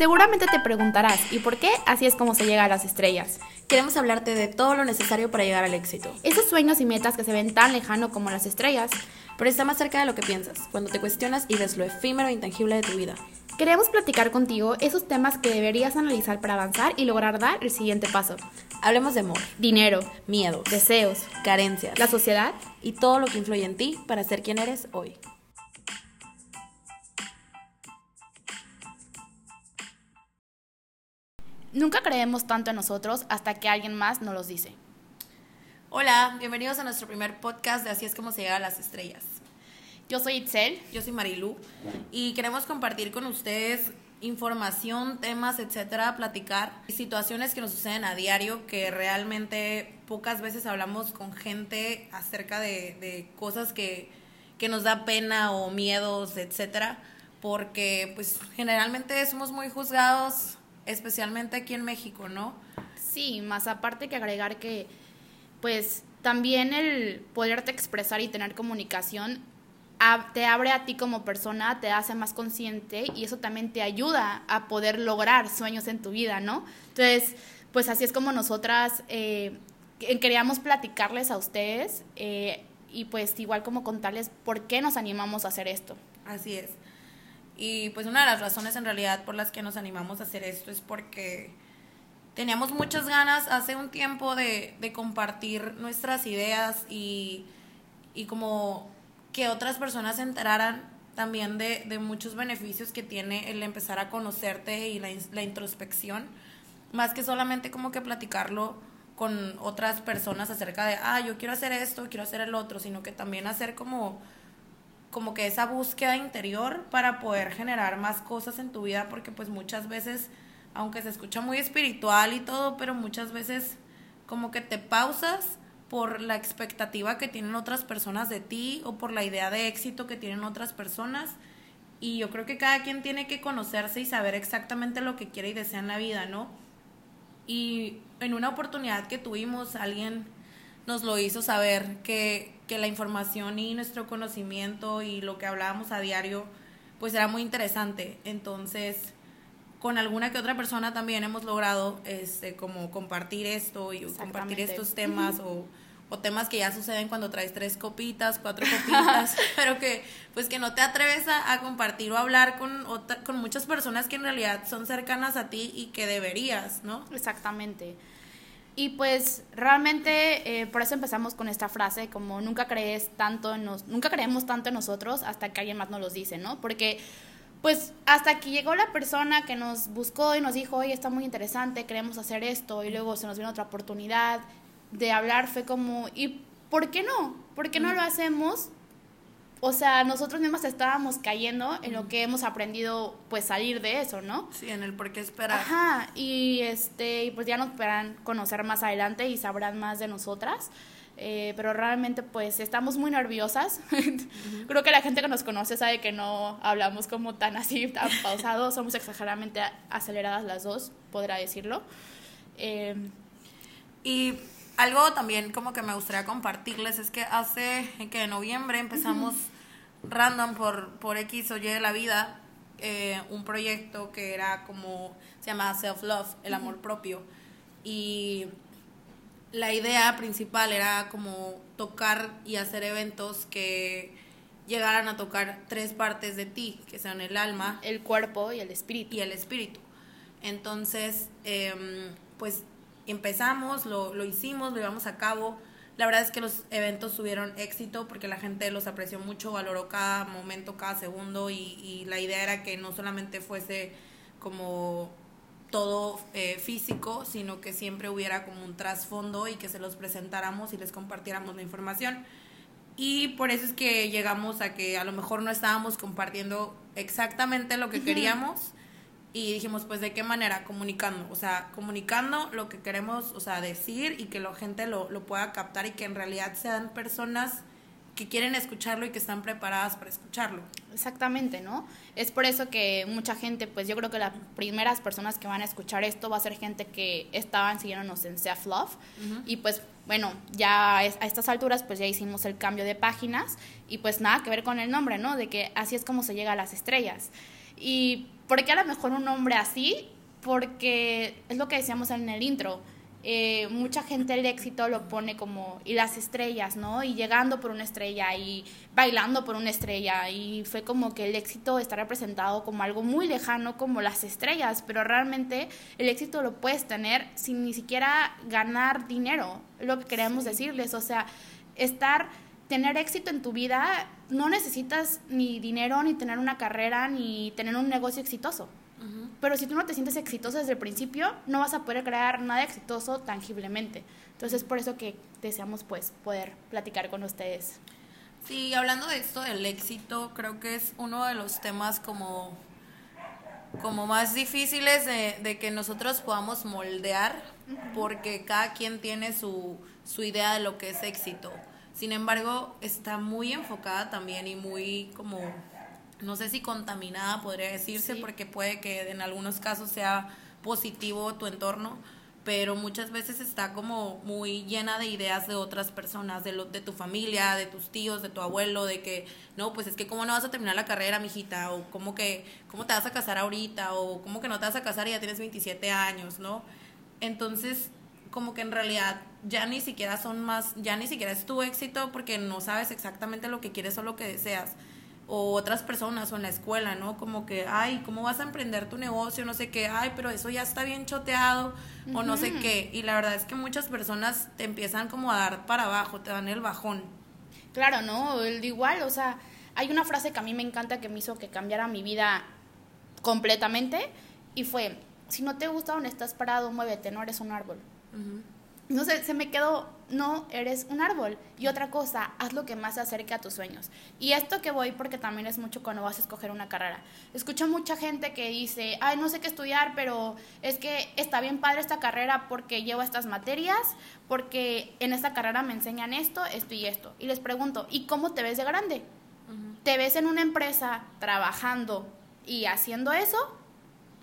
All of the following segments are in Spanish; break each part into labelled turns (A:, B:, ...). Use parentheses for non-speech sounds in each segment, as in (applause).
A: Seguramente te preguntarás, ¿y por qué así es como se llega a las estrellas?
B: Queremos hablarte de todo lo necesario para llegar al éxito.
A: Esos sueños y metas que se ven tan lejano como las estrellas.
B: Pero está más cerca de lo que piensas, cuando te cuestionas y ves lo efímero e intangible de tu vida.
A: Queremos platicar contigo esos temas que deberías analizar para avanzar y lograr dar el siguiente paso.
B: Hablemos de amor,
A: Dinero,
B: miedos,
A: deseos,
B: carencias
A: la sociedad.
B: y todo lo que influye en ti para ser quien eres hoy.
A: Nunca creemos tanto en nosotros hasta que alguien más nos los dice.
B: Hola, bienvenidos a nuestro primer podcast de Así es como se llega a las estrellas.
A: Yo soy Itzel.
B: Yo soy Marilu y queremos compartir con ustedes información, temas, etcétera, platicar situaciones que nos suceden a diario que realmente pocas veces hablamos con gente acerca de, de cosas que, que nos da pena o miedos, etcétera, porque pues generalmente somos muy juzgados, especialmente aquí en México, ¿no?
A: Sí, más aparte que agregar que, pues, también el poderte expresar y tener comunicación te abre a ti como persona, te hace más consciente y eso también te ayuda a poder lograr sueños en tu vida, ¿no? Entonces, pues así es como nosotras eh, que- queríamos platicarles a ustedes eh, y pues igual como contarles por qué nos animamos a hacer esto.
B: Así es. Y pues una de las razones en realidad por las que nos animamos a hacer esto es porque teníamos muchas ganas hace un tiempo de, de compartir nuestras ideas y, y como que otras personas se enteraran también de, de muchos beneficios que tiene el empezar a conocerte y la, la introspección, más que solamente como que platicarlo con otras personas acerca de, ah, yo quiero hacer esto, quiero hacer el otro, sino que también hacer como como que esa búsqueda interior para poder generar más cosas en tu vida, porque pues muchas veces, aunque se escucha muy espiritual y todo, pero muchas veces como que te pausas por la expectativa que tienen otras personas de ti o por la idea de éxito que tienen otras personas. Y yo creo que cada quien tiene que conocerse y saber exactamente lo que quiere y desea en la vida, ¿no? Y en una oportunidad que tuvimos, alguien nos lo hizo saber que, que la información y nuestro conocimiento y lo que hablábamos a diario, pues era muy interesante. Entonces, con alguna que otra persona también hemos logrado este como compartir esto y compartir estos temas o, o temas que ya suceden cuando traes tres copitas, cuatro copitas, (laughs) pero que pues que no te atreves a, a compartir o hablar con otra- con muchas personas que en realidad son cercanas a ti y que deberías, ¿no?
A: Exactamente. Y pues realmente eh, por eso empezamos con esta frase como nunca crees tanto en nos, nunca creemos tanto en nosotros hasta que alguien más nos los dice, ¿no? Porque pues hasta que llegó la persona que nos buscó y nos dijo, oye, está muy interesante, queremos hacer esto, y luego se nos vino otra oportunidad de hablar, fue como, ¿y por qué no? ¿Por qué no lo hacemos? O sea, nosotros mismos estábamos cayendo en lo que hemos aprendido, pues salir de eso, ¿no?
B: Sí, en el por qué esperar.
A: Ajá, y este, y pues ya nos podrán conocer más adelante y sabrán más de nosotras. Eh, pero realmente pues estamos muy nerviosas. (laughs) Creo que la gente que nos conoce sabe que no hablamos como tan así, tan pausados, (laughs) somos exageradamente aceleradas las dos, podrá decirlo. Eh,
B: Y algo también como que me gustaría compartirles es que hace que en noviembre empezamos random por, por X o Y de la vida eh, un proyecto que era como, se llama Self Love, el amor propio. Y la idea principal era como tocar y hacer eventos que llegaran a tocar tres partes de ti, que sean el alma,
A: el cuerpo y el espíritu.
B: y el espíritu. Entonces, em, pues empezamos, lo, lo hicimos, lo llevamos a cabo. La verdad es que los eventos tuvieron éxito porque la gente los apreció mucho, valoró cada momento, cada segundo y, y la idea era que no solamente fuese como todo eh, físico, sino que siempre hubiera como un trasfondo y que se los presentáramos y les compartiéramos la información. Y por eso es que llegamos a que a lo mejor no estábamos compartiendo exactamente lo que queríamos y dijimos, pues de qué manera, comunicando, o sea, comunicando lo que queremos, o sea, decir y que la gente lo, lo pueda captar y que en realidad sean personas que quieren escucharlo y que están preparadas para escucharlo.
A: Exactamente, ¿no? Es por eso que mucha gente, pues yo creo que las primeras personas que van a escuchar esto va a ser gente que estaban siguiéndonos en Self Love y pues bueno, ya a estas alturas pues ya hicimos el cambio de páginas y pues nada que ver con el nombre, ¿no? De que así es como se llega a las estrellas. ¿Y por qué a lo mejor un nombre así? Porque es lo que decíamos en el intro. Eh, mucha gente el éxito lo pone como, y las estrellas, ¿no? Y llegando por una estrella y bailando por una estrella. Y fue como que el éxito está representado como algo muy lejano, como las estrellas, pero realmente el éxito lo puedes tener sin ni siquiera ganar dinero, es lo que queremos decirles. O sea, estar, tener éxito en tu vida, no necesitas ni dinero, ni tener una carrera, ni tener un negocio exitoso. Pero si tú no te sientes exitoso desde el principio, no vas a poder crear nada exitoso tangiblemente. Entonces es por eso que deseamos pues poder platicar con ustedes.
B: Sí, hablando de esto del éxito, creo que es uno de los temas como, como más difíciles de, de que nosotros podamos moldear, porque cada quien tiene su, su idea de lo que es éxito. Sin embargo, está muy enfocada también y muy como no sé si contaminada podría decirse, porque puede que en algunos casos sea positivo tu entorno, pero muchas veces está como muy llena de ideas de otras personas, de, lo, de tu familia, de tus tíos, de tu abuelo, de que, no, pues es que cómo no vas a terminar la carrera, mijita, o cómo que, cómo te vas a casar ahorita, o cómo que no te vas a casar y ya tienes 27 años, ¿no? Entonces, como que en realidad ya ni siquiera son más, ya ni siquiera es tu éxito porque no sabes exactamente lo que quieres o lo que deseas o otras personas o en la escuela, ¿no? Como que, ay, ¿cómo vas a emprender tu negocio? No sé qué, ay, pero eso ya está bien choteado o no sé qué. Y la verdad es que muchas personas te empiezan como a dar para abajo, te dan el bajón.
A: Claro, ¿no? El igual, o sea, hay una frase que a mí me encanta que me hizo que cambiara mi vida completamente y fue, si no te gusta donde estás parado, muévete, no eres un árbol no sé, se me quedó, no eres un árbol. Y otra cosa, haz lo que más se acerque a tus sueños. Y esto que voy porque también es mucho cuando vas a escoger una carrera. Escucho mucha gente que dice, ay, no sé qué estudiar, pero es que está bien padre esta carrera porque llevo estas materias, porque en esta carrera me enseñan esto, esto y esto. Y les pregunto, ¿y cómo te ves de grande? ¿Te ves en una empresa trabajando y haciendo eso?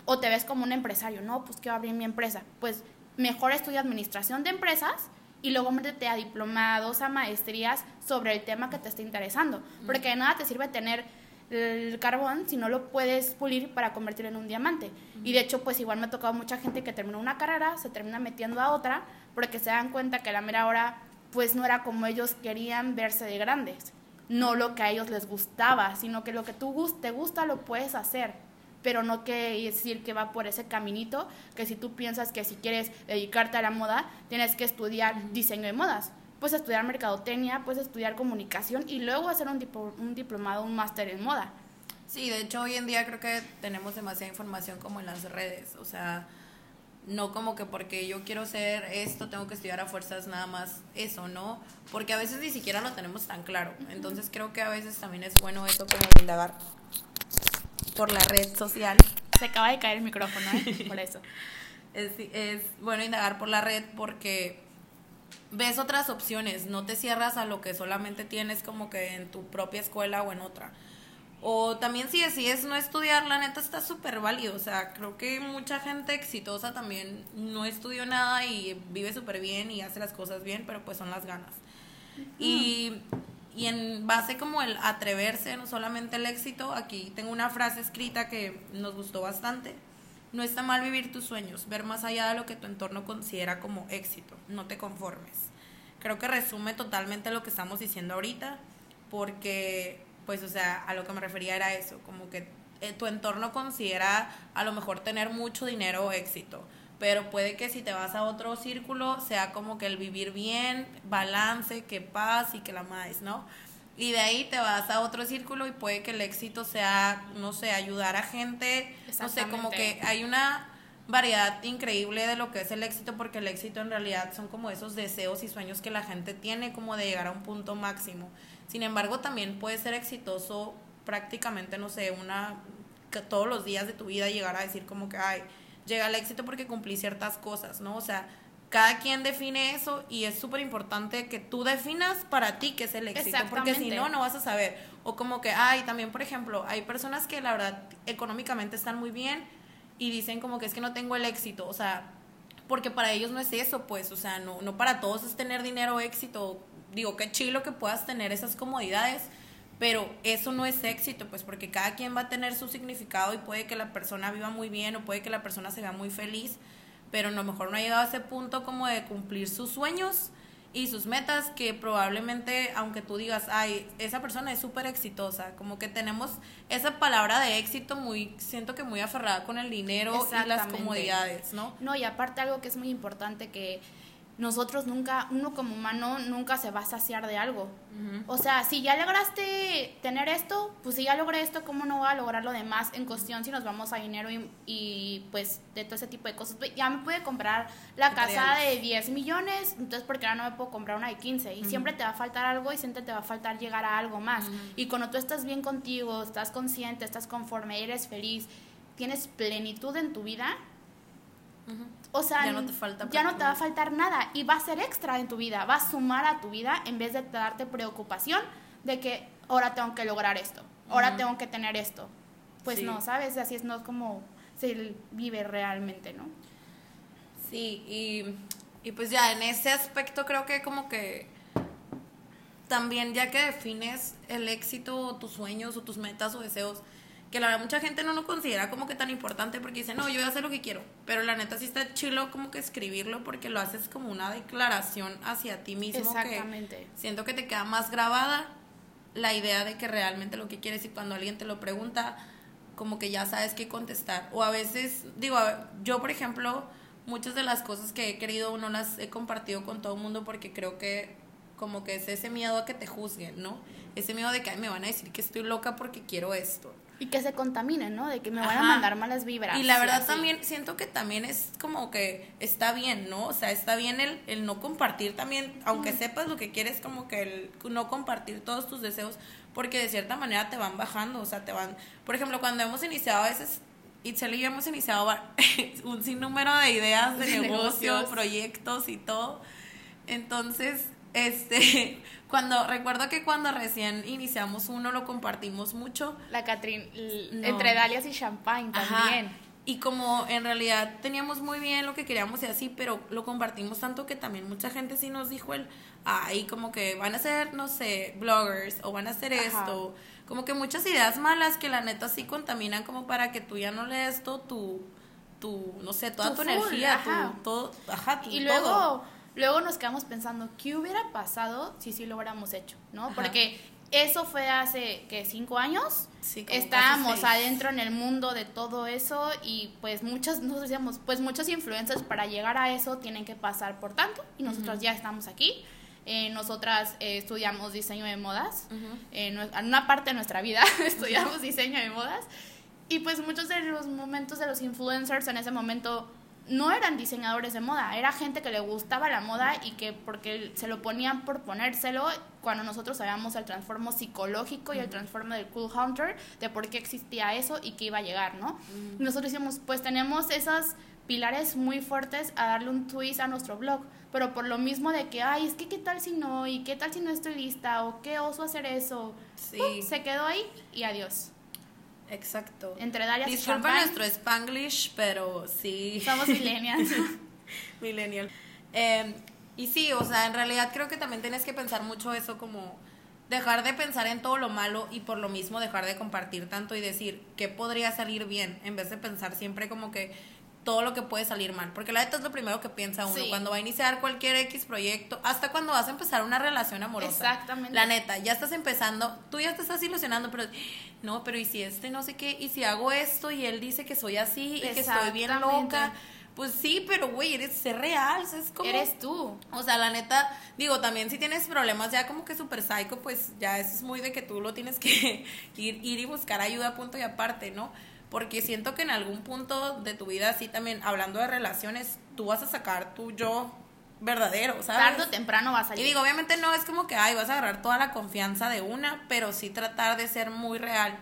A: ¿O te ves como un empresario? No, pues que abrir mi empresa. Pues mejor estudia administración de empresas y luego métete a diplomados, a maestrías sobre el tema que te esté interesando. Porque de nada te sirve tener el carbón si no lo puedes pulir para convertirlo en un diamante. Y de hecho, pues igual me ha tocado mucha gente que terminó una carrera, se termina metiendo a otra, porque se dan cuenta que a la mera hora, pues no era como ellos querían verse de grandes. No lo que a ellos les gustaba, sino que lo que tú te gusta lo puedes hacer pero no quiere decir que va por ese caminito, que si tú piensas que si quieres dedicarte a la moda, tienes que estudiar diseño de modas. Puedes estudiar mercadotecnia, puedes estudiar comunicación y luego hacer un, un diplomado, un máster en moda.
B: Sí, de hecho hoy en día creo que tenemos demasiada información como en las redes, o sea, no como que porque yo quiero ser esto tengo que estudiar a fuerzas nada más eso, ¿no? Porque a veces ni siquiera lo tenemos tan claro. Entonces creo que a veces también es bueno eso como indagar por la red social.
A: Se acaba de caer el micrófono, ¿eh? (laughs) por eso.
B: Es, es bueno indagar por la red porque ves otras opciones, no te cierras a lo que solamente tienes como que en tu propia escuela o en otra. O también si decides no estudiar, la neta está súper válido. O sea, creo que mucha gente exitosa también no estudió nada y vive súper bien y hace las cosas bien, pero pues son las ganas. Y y en base como el atreverse, no solamente el éxito, aquí tengo una frase escrita que nos gustó bastante. No está mal vivir tus sueños, ver más allá de lo que tu entorno considera como éxito, no te conformes. Creo que resume totalmente lo que estamos diciendo ahorita, porque, pues, o sea, a lo que me refería era eso, como que eh, tu entorno considera a lo mejor tener mucho dinero o éxito pero puede que si te vas a otro círculo sea como que el vivir bien, balance, que paz y que la más, ¿no? Y de ahí te vas a otro círculo y puede que el éxito sea, no sé, ayudar a gente, no sé, como que hay una variedad increíble de lo que es el éxito, porque el éxito en realidad son como esos deseos y sueños que la gente tiene como de llegar a un punto máximo. Sin embargo, también puede ser exitoso prácticamente, no sé, una que todos los días de tu vida llegar a decir como que, ay, llega al éxito porque cumplí ciertas cosas, ¿no? O sea, cada quien define eso y es súper importante que tú definas para ti qué es el éxito, porque si no, no vas a saber. O como que, ay, también, por ejemplo, hay personas que la verdad económicamente están muy bien y dicen como que es que no tengo el éxito, o sea, porque para ellos no es eso, pues, o sea, no, no para todos es tener dinero o éxito. Digo, qué chilo que puedas tener esas comodidades, pero eso no es éxito, pues porque cada quien va a tener su significado y puede que la persona viva muy bien o puede que la persona se vea muy feliz, pero a lo mejor no ha llegado a ese punto como de cumplir sus sueños y sus metas que probablemente, aunque tú digas, ay, esa persona es súper exitosa, como que tenemos esa palabra de éxito muy, siento que muy aferrada con el dinero y las comodidades, ¿no?
A: No, y aparte algo que es muy importante que nosotros nunca, uno como humano nunca se va a saciar de algo. O sea, si ya lograste tener esto, pues si ya logré esto, ¿cómo no voy a lograr lo demás en cuestión si nos vamos a dinero y, pues de todo ese tipo de cosas? Ya me pude comprar la casa de 10 millones, entonces porque ahora no me puedo comprar una de 15 y siempre te va a faltar algo y siempre te va a faltar llegar a algo más. Y cuando tú estás bien contigo, estás consciente, estás conforme, eres feliz, tienes plenitud en tu vida, o sea, ya no, te falta ya no te va a faltar nada y va a ser extra en tu vida, va a sumar a tu vida en vez de darte preocupación de que ahora tengo que lograr esto, ahora tengo que tener esto. Pues no, ¿sabes? Así es no como se vive realmente, ¿no?
B: Sí, y, y pues ya en ese aspecto creo que como que también ya que defines el éxito, tus sueños o tus metas o deseos, que la verdad mucha gente no lo considera como que tan importante porque dice, no, yo voy a hacer lo que quiero, pero la neta sí está chilo como que escribirlo porque lo haces como una declaración hacia ti mismo. Exactamente. siento que te queda más grabada la idea de que realmente lo que quieres y cuando alguien te lo pregunta, como que ya sabes qué contestar. O a veces, digo, yo por ejemplo, muchas de las cosas que he querido no las he compartido con todo el mundo porque creo que como que es ese miedo a que te juzguen, ¿no? Ese miedo de que me van a decir que estoy loca porque quiero esto.
A: Y que se contaminen, ¿no? De que me van a mandar malas vibras.
B: Y la verdad también siento que también es como que está bien, ¿no? O sea, está bien el, el no compartir también, aunque sepas lo que quieres, como que el no compartir todos tus deseos, porque de cierta manera te van bajando, o sea, te van... Por ejemplo, cuando hemos iniciado a veces Itzel y yo hemos iniciado (laughs) un sinnúmero de ideas de negocio, proyectos y todo. Entonces, este, (laughs) cuando, recuerdo que cuando recién iniciamos uno lo compartimos mucho.
A: La Catrín, entre Dalias y Champagne también.
B: Y como en realidad teníamos muy bien lo que queríamos y así, pero lo compartimos tanto que también mucha gente sí nos dijo el, ahí como que van a ser, no sé, bloggers o van a hacer esto. Como que muchas ideas malas que la neta sí contaminan como para que tú ya no lees todo tu, tu no sé, toda tu, energía, tu, todo, ajá,
A: y luego luego nos quedamos pensando, ¿qué hubiera pasado si sí lo hubiéramos hecho? ¿No? Porque eso fue hace, que ¿Cinco años? Sí, Estábamos adentro en el mundo de todo eso y pues muchas, nosotros decíamos, pues muchas influencias para llegar a eso tienen que pasar por tanto y nosotros ya estamos aquí. Eh, nosotras eh, estudiamos diseño de modas, en una parte de nuestra vida (laughs) estudiamos diseño de modas y pues muchos de los momentos de los influencers en ese momento no eran diseñadores de moda, era gente que le gustaba la moda y que porque se lo ponían por ponérselo, cuando nosotros sabíamos el transformo psicológico y el transformo del Cool Hunter, de por qué existía eso y qué iba a llegar, ¿no? Nosotros decíamos, pues tenemos esas pilares muy fuertes a darle un twist a nuestro blog, pero por lo mismo de que, ay, es que qué tal si no, y qué tal si no estoy lista, o qué oso hacer eso, sí. se quedó ahí y adiós.
B: Exacto.
A: Entre
B: Disculpa nuestro spanglish, pero sí.
A: Somos millennials. (laughs)
B: Millennial. Em, y sí, o sea, en realidad creo que también tienes que pensar mucho eso como dejar de pensar en todo lo malo y por lo mismo dejar de compartir tanto y decir qué podría salir bien en vez de pensar siempre como que todo lo que puede salir mal. Porque la neta es lo primero que piensa uno cuando va a iniciar cualquier X proyecto, hasta cuando vas a empezar una relación amorosa. Exactamente. La neta, ya estás empezando, tú ya te estás ilusionando, pero no, pero ¿y si este no sé qué? ¿Y si hago esto y él dice que soy así y que estoy bien loca? Pues sí, pero güey, eres ser real, es como...
A: Eres tú.
B: O sea, la neta, digo, también si tienes problemas ya como que súper psycho, pues ya eso es muy de que tú lo tienes que (laughs) ir, ir y buscar ayuda a punto y aparte, ¿no? Porque siento que en algún punto de tu vida, así también, hablando de relaciones, tú vas a sacar tu yo verdadero, ¿sabes?
A: Tarde o temprano vas a
B: Y digo, obviamente no es como que, ay, vas a agarrar toda la confianza de una, pero sí tratar de ser muy real.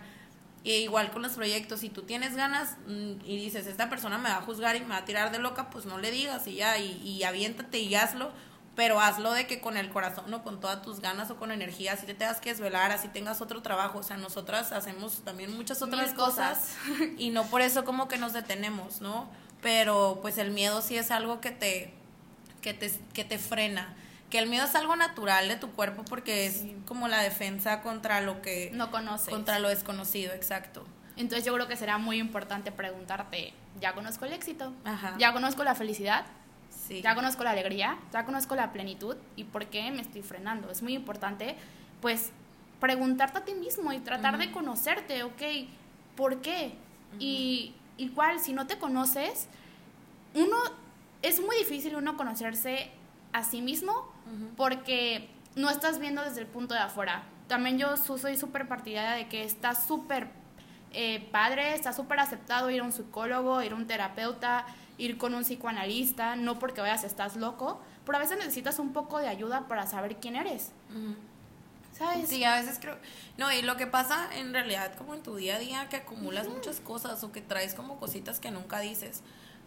B: Y igual con los proyectos, si tú tienes ganas mm, y dices, esta persona me va a juzgar y me va a tirar de loca, pues no le digas y ya, y, y aviéntate y hazlo pero hazlo de que con el corazón o con todas tus ganas o con energía, así te tengas que desvelar, así tengas otro trabajo, o sea, nosotras hacemos también muchas otras cosas, (laughs) y no por eso como que nos detenemos, ¿no? Pero pues el miedo sí es algo que te, que te, que te frena. que el miedo es algo natural de tu cuerpo porque es
A: Sí.
B: como la defensa contra lo que
A: No conoces.
B: contra lo desconocido, exacto.
A: Entonces yo creo que será muy importante preguntarte, ¿ya conozco el éxito?
B: Ajá.
A: ¿Ya conozco la felicidad?
B: Sí.
A: ¿Ya conozco la alegría? ¿Ya conozco la plenitud? ¿Y por qué me estoy frenando? Es muy importante, pues, preguntarte a ti mismo y tratar de conocerte, ¿ok? ¿Por qué? Y igual, si no te conoces, uno, es muy difícil uno conocerse a sí mismo porque no estás viendo desde el punto de afuera. También yo soy súper partidaria de que está súper eh, padre, está súper aceptado ir a un psicólogo, ir a un terapeuta, ir con un psicoanalista, no porque vayas estás loco, pero a veces necesitas un poco de ayuda para saber quién eres. ¿sabes?
B: Sí, a veces creo. No, y lo que pasa en realidad, como en tu día a día, que acumulas muchas cosas o que traes como cositas que nunca dices.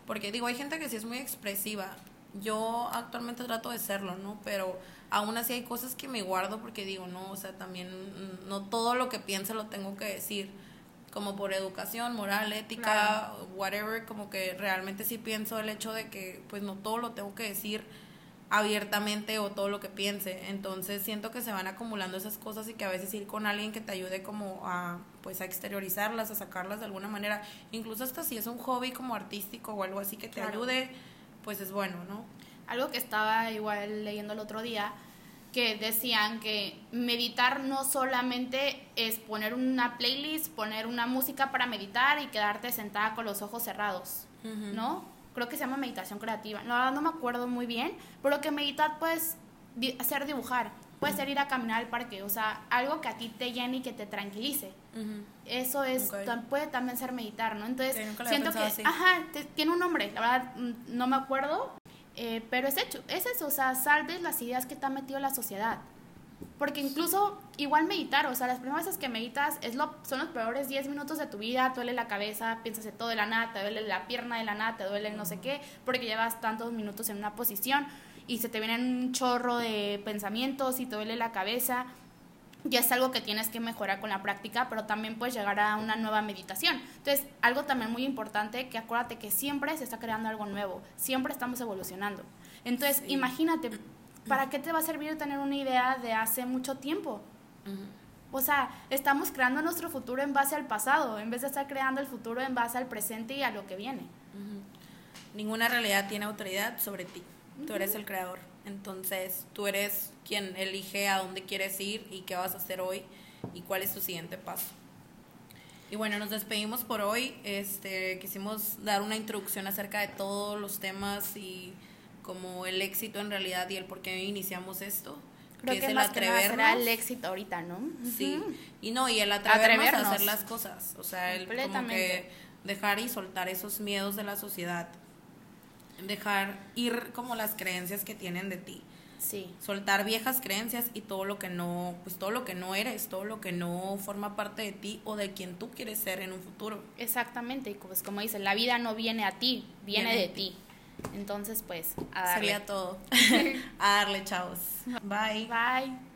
B: Porque digo, hay gente que sí es muy expresiva. Yo actualmente trato de serlo, ¿no? Pero aún así hay cosas que me guardo porque digo, no, o sea, también mm, no todo lo que pienso lo tengo que decir. Como por educación, moral, ética,
A: Claro.
B: whatever, como que realmente sí pienso el hecho de que pues no todo lo tengo que decir abiertamente o todo lo que piense. Entonces siento que se van acumulando esas cosas y que a veces ir con alguien que te ayude como a pues a exteriorizarlas, a sacarlas de alguna manera, incluso hasta si es un hobby como artístico o algo así que te
A: Claro.
B: ayude, pues es bueno, ¿no?
A: Algo que estaba igual leyendo el otro día, que decían que meditar no solamente es poner una playlist, poner una música para meditar y quedarte sentada con los ojos cerrados. ¿no? Creo que se llama meditación creativa. La verdad no me acuerdo muy bien, pero que meditar puedes di- hacer dibujar, puede ser ir a caminar al parque, o sea, algo que a ti te llene y que te tranquilice. Eso es, tam- puede también ser meditar, ¿no? Entonces,
B: Sí,
A: siento que, ajá, te- tiene un nombre, la verdad mm, no me acuerdo, eh, pero es hecho, es eso, o sea, sal de las ideas que te ha metido la sociedad. Porque incluso, igual meditar, o sea, las primeras veces que meditas es lo, son los peores 10 minutos de tu vida, te duele la cabeza, piensas en todo de la nada, te duele la pierna de la nada, te duele el no sé qué, porque llevas tantos minutos en una posición y se te vienen un chorro de pensamientos y te duele la cabeza ya es algo que tienes que mejorar con la práctica, pero también puedes llegar a una nueva meditación. Entonces, algo también muy importante, que acuérdate que siempre se está creando algo nuevo, siempre estamos evolucionando. Entonces,
B: Sí.
A: imagínate, (clears throat) ¿para qué te va a servir tener una idea de hace mucho tiempo? O sea, estamos creando nuestro futuro en base al pasado, en vez de estar creando el futuro en base al presente y a lo que viene.
B: Ninguna realidad tiene autoridad sobre ti. Tú eres el creador. Entonces, tú eres quien elige a dónde quieres ir y qué vas a hacer hoy y cuál es tu siguiente paso. Y bueno, nos despedimos por hoy. Este, quisimos dar una introducción acerca de todos los temas y como el éxito en realidad y el por qué iniciamos esto.
A: Creo
B: que
A: que,
B: es el
A: más que será
B: atrevernos.
A: el éxito ahorita, ¿no?
B: Sí, y no, y el atrevernos, a
A: Atrevernos.
B: hacer las cosas, o sea, el como que dejar y soltar esos miedos de la sociedad, dejar ir como las creencias que tienen de ti,
A: Sí.
B: soltar viejas creencias y todo lo que no, pues todo lo que no eres, todo lo que no forma parte de ti o de quien tú quieres ser en un futuro.
A: Exactamente, y pues como dice, la vida no viene a ti, viene,
B: Viene
A: de
B: de
A: ti. Entonces, pues, a darle.
B: Sería todo. (laughs) a darle, chavos. Bye.
A: Bye.